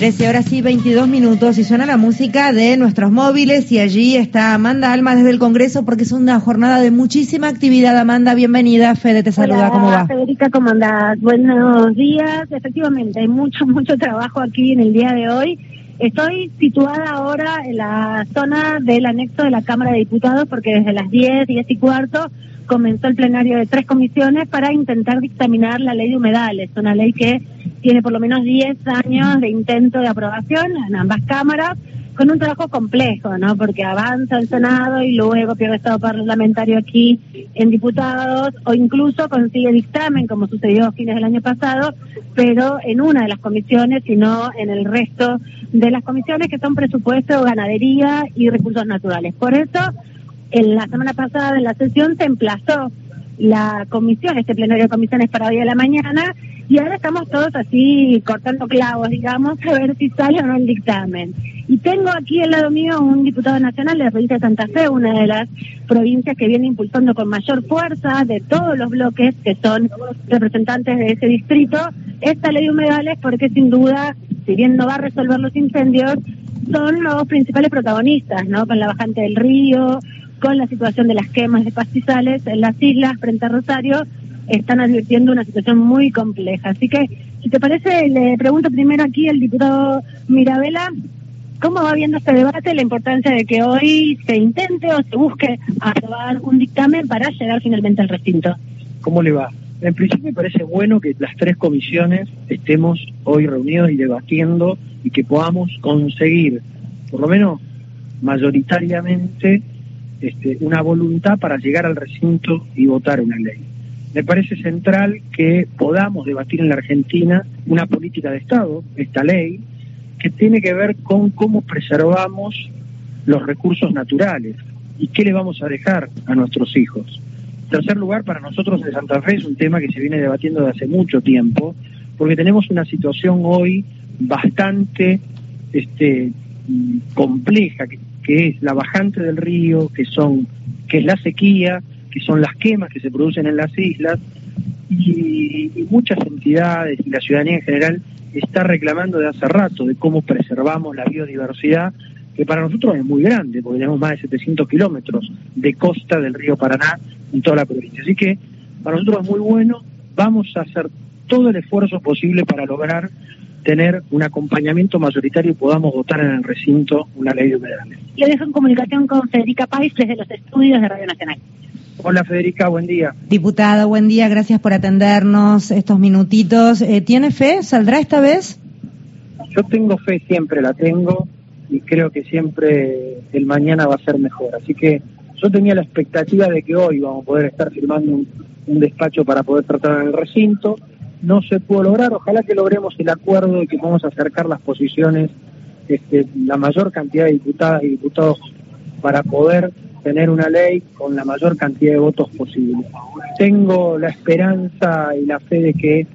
13 horas y 22 minutos y suena la música de nuestros móviles y allí está Amanda Alma desde el Congreso porque es una jornada de muchísima actividad. Amanda, bienvenida. Fede te saluda, Hola, ¿cómo va? Federica, ¿cómo andás? Buenos días. Efectivamente, hay mucho, mucho trabajo aquí en el día de hoy. Estoy situada ahora en la zona del anexo de la Cámara de Diputados porque desde las 10, 10 y cuarto comenzó el plenario de tres comisiones para intentar dictaminar la ley de humedales, una ley que tiene por lo menos 10 años de intento de aprobación en ambas cámaras, con un trabajo complejo, ¿no? Porque avanza el Senado y luego pierde estado parlamentario aquí en diputados, o incluso consigue dictamen, como sucedió a fines del año pasado, pero en una de las comisiones y no en el resto de las comisiones que son presupuesto, ganadería y recursos naturales. Por eso, en la semana pasada en la sesión se emplazó la comisión, este plenario de comisiones para hoy a la mañana, y ahora estamos todos así cortando clavos, digamos, a ver si sale o no el dictamen. Y tengo aquí al lado mío un diputado nacional de la provincia de Santa Fe, una de las provincias que viene impulsando con mayor fuerza de todos los bloques que son representantes de ese distrito esta ley de humedales, porque sin duda, si bien no va a resolver los incendios, son los principales protagonistas, ¿no? Con la bajante del río, con la situación de las quemas de pastizales en las islas frente a Rosario, están advirtiendo una situación muy compleja. Así que, si te parece, le pregunto primero aquí al diputado Mirabela, ¿cómo va viendo este debate, la importancia de que hoy se intente o se busque aprobar un dictamen para llegar finalmente al recinto? ¿Cómo le va? En principio me parece bueno que las tres comisiones estemos hoy reunidos y debatiendo y que podamos conseguir, por lo menos mayoritariamente, este, una voluntad para llegar al recinto y votar una ley. Me parece central que podamos debatir en la Argentina una política de Estado, esta ley, que tiene que ver con cómo preservamos los recursos naturales y qué le vamos a dejar a nuestros hijos. En tercer lugar, para nosotros de Santa Fe es un tema que se viene debatiendo desde hace mucho tiempo, porque tenemos una situación hoy bastante este, compleja, que, que es la bajante del río, que son que es la sequía, que son las quemas que se producen en las islas y, muchas entidades y la ciudadanía en general está reclamando de hace rato de cómo preservamos la biodiversidad que para nosotros es muy grande porque tenemos más de 700 kilómetros de costa del río Paraná en toda la provincia así que para nosotros es muy bueno vamos a hacer todo el esfuerzo posible para lograr tener un acompañamiento mayoritario y podamos votar en el recinto una ley de humedales. Le dejo en comunicación con Federica País desde los estudios de Radio Nacional. Hola Federica, buen día. Diputado, buen día, gracias por atendernos estos minutitos. Eh, ¿Tiene fe? ¿Saldrá esta vez? Yo tengo fe, siempre la tengo y creo que siempre el mañana va a ser mejor. Así que yo tenía la expectativa de que hoy vamos a poder estar firmando un, un despacho para poder tratar en el recinto. No se pudo lograr, ojalá que logremos el acuerdo y que podamos acercar las posiciones, este, la mayor cantidad de diputadas y diputados para poder tener una ley con la mayor cantidad de votos posible. Tengo la esperanza y la fe de que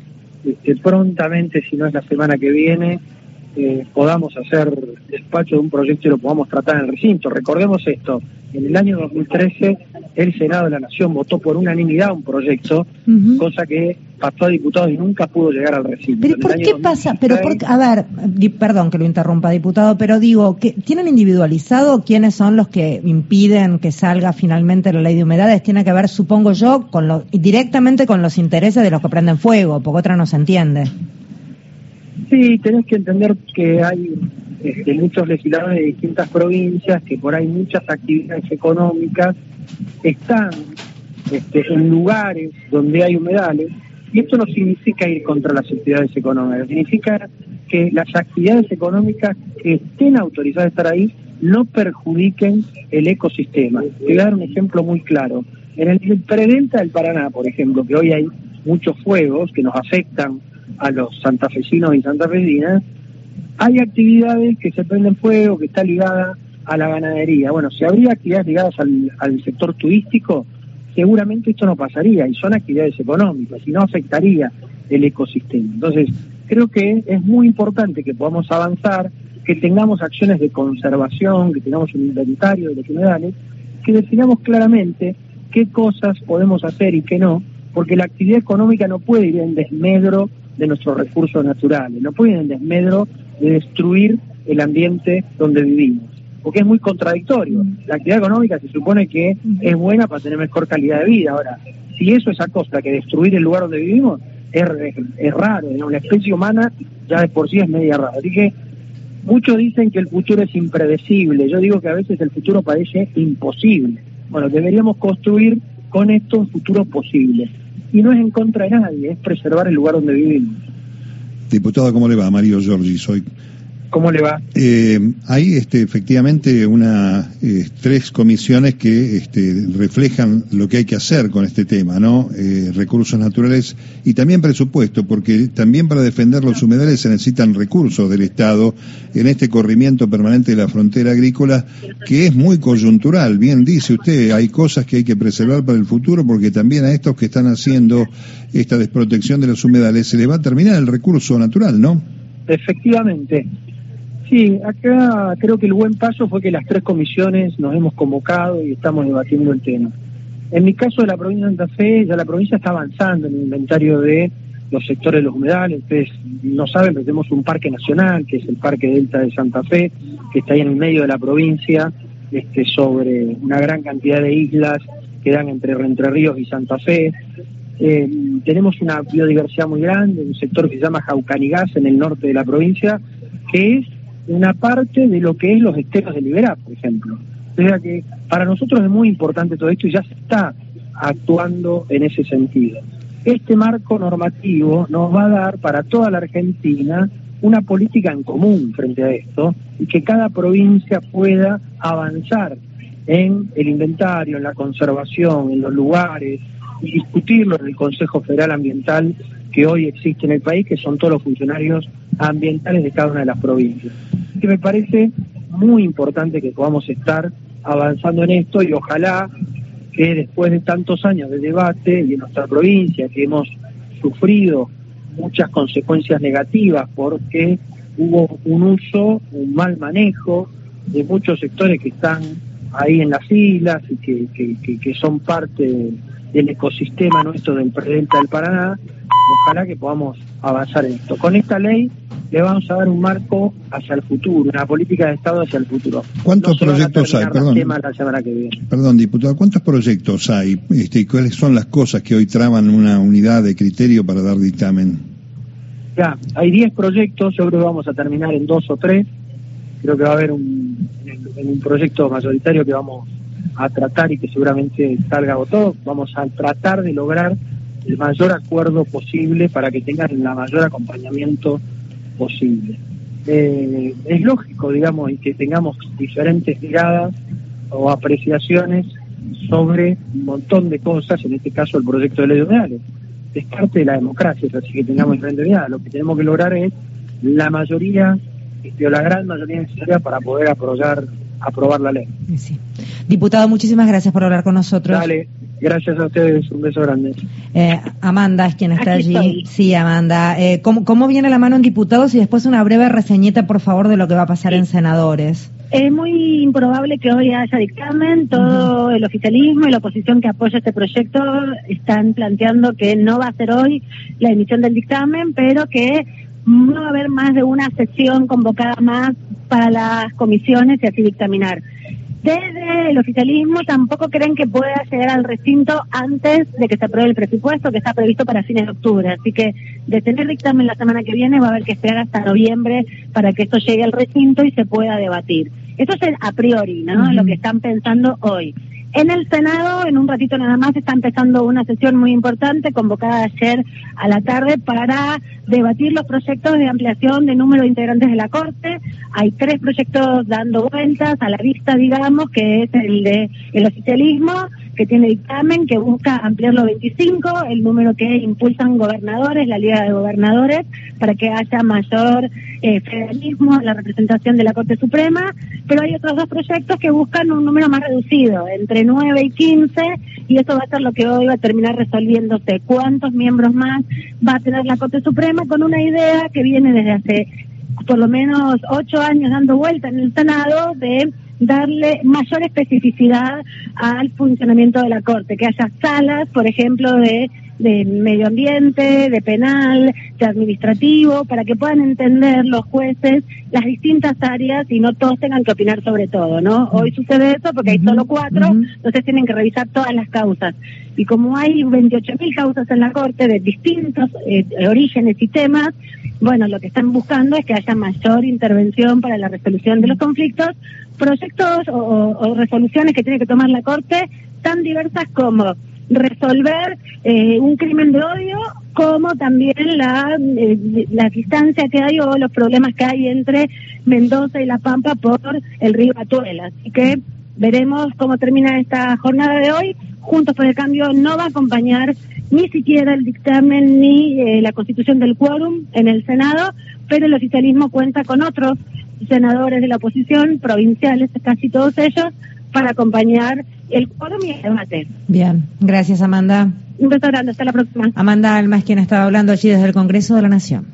este, prontamente, si no es la semana que viene, eh, podamos hacer despacho de un proyecto y lo podamos tratar en el recinto. Recordemos esto, en el año 2013 el Senado de la Nación votó por unanimidad un proyecto, uh -huh. cosa que pasó a diputados y nunca pudo llegar al recinto. ¿Pero por qué 2016, pasa? Pero por, a ver, di, perdón que lo interrumpa, diputado, pero digo, que ¿tienen individualizado quiénes son los que impiden que salga finalmente la ley de humedades? Tiene que ver, supongo yo, con lo, directamente con los intereses de los que prenden fuego, porque otra no se entiende. Sí, tenés que entender que hay este, muchos legisladores de distintas provincias, que por ahí muchas actividades económicas están este, en lugares donde hay humedales, y esto no significa ir contra las actividades económicas, significa que las actividades económicas que estén autorizadas a estar ahí no perjudiquen el ecosistema. Te voy a dar un ejemplo muy claro. En el predelta del Paraná, por ejemplo, que hoy hay muchos fuegos que nos afectan a los santafesinos y santafesinas, hay actividades que se prenden fuego, que está ligada a la ganadería. Bueno, si habría actividades ligadas al, sector turístico, seguramente esto no pasaría y son actividades económicas y no afectaría el ecosistema. Entonces, creo que es muy importante que podamos avanzar, que tengamos acciones de conservación, que tengamos un inventario de los humedales, que definamos claramente qué cosas podemos hacer y qué no, porque la actividad económica no puede ir en desmedro de nuestros recursos naturales, no pueden en desmedro de destruir el ambiente donde vivimos, porque es muy contradictorio. La actividad económica se supone que es buena para tener mejor calidad de vida. Ahora, si eso es a costa que destruir el lugar donde vivimos, es, es, raro, una especie humana ya de por sí es media rara. Así que muchos dicen que el futuro es impredecible, yo digo que a veces el futuro parece imposible. Bueno, deberíamos construir con esto un futuro posible. Y no es en contra de nadie, es preservar el lugar donde vivimos. Diputado, ¿cómo le va? Mario Giorgi, soy ¿Cómo le va? Eh, hay este, efectivamente una eh, tres comisiones que este, reflejan lo que hay que hacer con este tema, ¿no? Eh, recursos naturales y también presupuesto, porque también para defender los humedales se necesitan recursos del Estado en este corrimiento permanente de la frontera agrícola, que es muy coyuntural. Bien dice usted, hay cosas que hay que preservar para el futuro, porque también a estos que están haciendo esta desprotección de los humedales se les va a terminar el recurso natural, ¿no? Efectivamente. Sí, acá creo que el buen paso fue que las tres comisiones nos hemos convocado y estamos debatiendo el tema. En mi caso de la provincia de Santa Fe, ya la provincia está avanzando en el inventario de los sectores de los humedales. Ustedes no saben, pero tenemos un parque nacional, que es el Parque Delta de Santa Fe, que está ahí en el medio de la provincia, este, sobre una gran cantidad de islas que dan entre Entre Ríos y Santa Fe. Eh, tenemos una biodiversidad muy grande, un sector que se llama Jaucanigás en el norte de la provincia, que es una parte de lo que es los esteros de Liberá, por ejemplo. O sea que para nosotros es muy importante todo esto y ya se está actuando en ese sentido. Este marco normativo nos va a dar para toda la Argentina una política en común frente a esto y que cada provincia pueda avanzar en el inventario, en la conservación, en los lugares y discutirlo en el Consejo Federal Ambiental que hoy existe en el país, que son todos los funcionarios ambientales de cada una de las provincias. Que me parece muy importante que podamos estar avanzando en esto y ojalá que después de tantos años de debate y en nuestra provincia que hemos sufrido muchas consecuencias negativas porque hubo un uso, un mal manejo de muchos sectores que están ahí en las islas y que, que, son parte del ecosistema nuestro del Presidente del Paraná, ojalá que podamos avanzar en esto. Con esta ley le vamos a dar un marco hacia el futuro, una política de Estado hacia el futuro. ¿Cuántos proyectos hay? Perdón, diputado, ¿cuántos proyectos hay este, y cuáles son las cosas que hoy traban una unidad de criterio para dar dictamen? Ya, hay 10 proyectos, yo creo que vamos a terminar en dos o tres. Creo que va a haber un, un proyecto mayoritario que vamos a tratar y que seguramente salga votado. Vamos a tratar de lograr el mayor acuerdo posible para que tengan el mayor acompañamiento posible. Eh, es lógico, digamos, y que tengamos diferentes miradas o apreciaciones sobre un montón de cosas, en este caso el proyecto de ley de. Es parte de la democracia, así que tengamos diferentes miradas. Lo que tenemos que lograr es la mayoría, este, o la gran mayoría necesaria para poder aprobar, aprobar la ley. Diputado, muchísimas gracias por hablar con nosotros. Dale, Gracias a ustedes, un beso grande. Eh, Amanda es quien está allí. Sí, Amanda. Eh, ¿cómo, ¿Cómo viene la mano en diputados y después una breve reseñita, por favor, de lo que va a pasar en senadores? Es muy improbable que hoy haya dictamen. Todo el oficialismo y la oposición que apoya este proyecto están planteando que no va a ser hoy la emisión del dictamen, pero que no va a haber más de una sesión convocada más para las comisiones y así dictaminar desde el oficialismo tampoco creen que pueda llegar al recinto antes de que se apruebe el presupuesto que está previsto para fines de octubre. Así que de tener dictamen la semana que viene va a haber que esperar hasta noviembre para que esto llegue al recinto y se pueda debatir. Esto es a priori, ¿no? Lo que están pensando hoy. En el Senado, en un ratito nada más, está empezando una sesión muy importante convocada ayer a la tarde para debatir los proyectos de ampliación de número de integrantes de la Corte. Hay tres proyectos dando vueltas a la vista, digamos, que es el de el oficialismo, que tiene dictamen, que busca ampliar los 25, el número que impulsan gobernadores, la Liga de Gobernadores, para que haya mayor eh, federalismo en la representación de la Corte Suprema, pero hay otros dos proyectos que buscan un número más reducido, entre 9 y 15, y eso va a ser lo que hoy va a terminar resolviéndose. ¿Cuántos miembros más va a tener la Corte Suprema? Con una idea que viene desde hace por lo menos ocho años dando vuelta en el Senado de darle mayor especificidad al funcionamiento de la Corte, que haya salas, por ejemplo, de de medio ambiente, de penal, de administrativo, para que puedan entender los jueces las distintas áreas y no todos tengan que opinar sobre todo, ¿no? Hoy sucede eso porque hay solo cuatro, entonces tienen que revisar todas las causas. Y como hay 28.000 causas en la Corte de distintos eh, orígenes y temas, bueno, lo que están buscando es que haya mayor intervención para la resolución de los conflictos, proyectos o, resoluciones que tiene que tomar la Corte tan diversas como resolver eh, un crimen de odio como también la, eh, la distancia que hay o los problemas que hay entre Mendoza y La Pampa por el río Atuela. Así que veremos cómo termina esta jornada de hoy. Juntos por el Cambio no va a acompañar ni siquiera el dictamen ni eh, la constitución del quórum en el Senado, pero el oficialismo cuenta con otros senadores de la oposición, provinciales, casi todos ellos, para acompañar el quórum y el debate. Bien, gracias Amanda. Un beso grande, hasta la próxima. Amanda Alma es quien estaba hablando allí desde el Congreso de la Nación.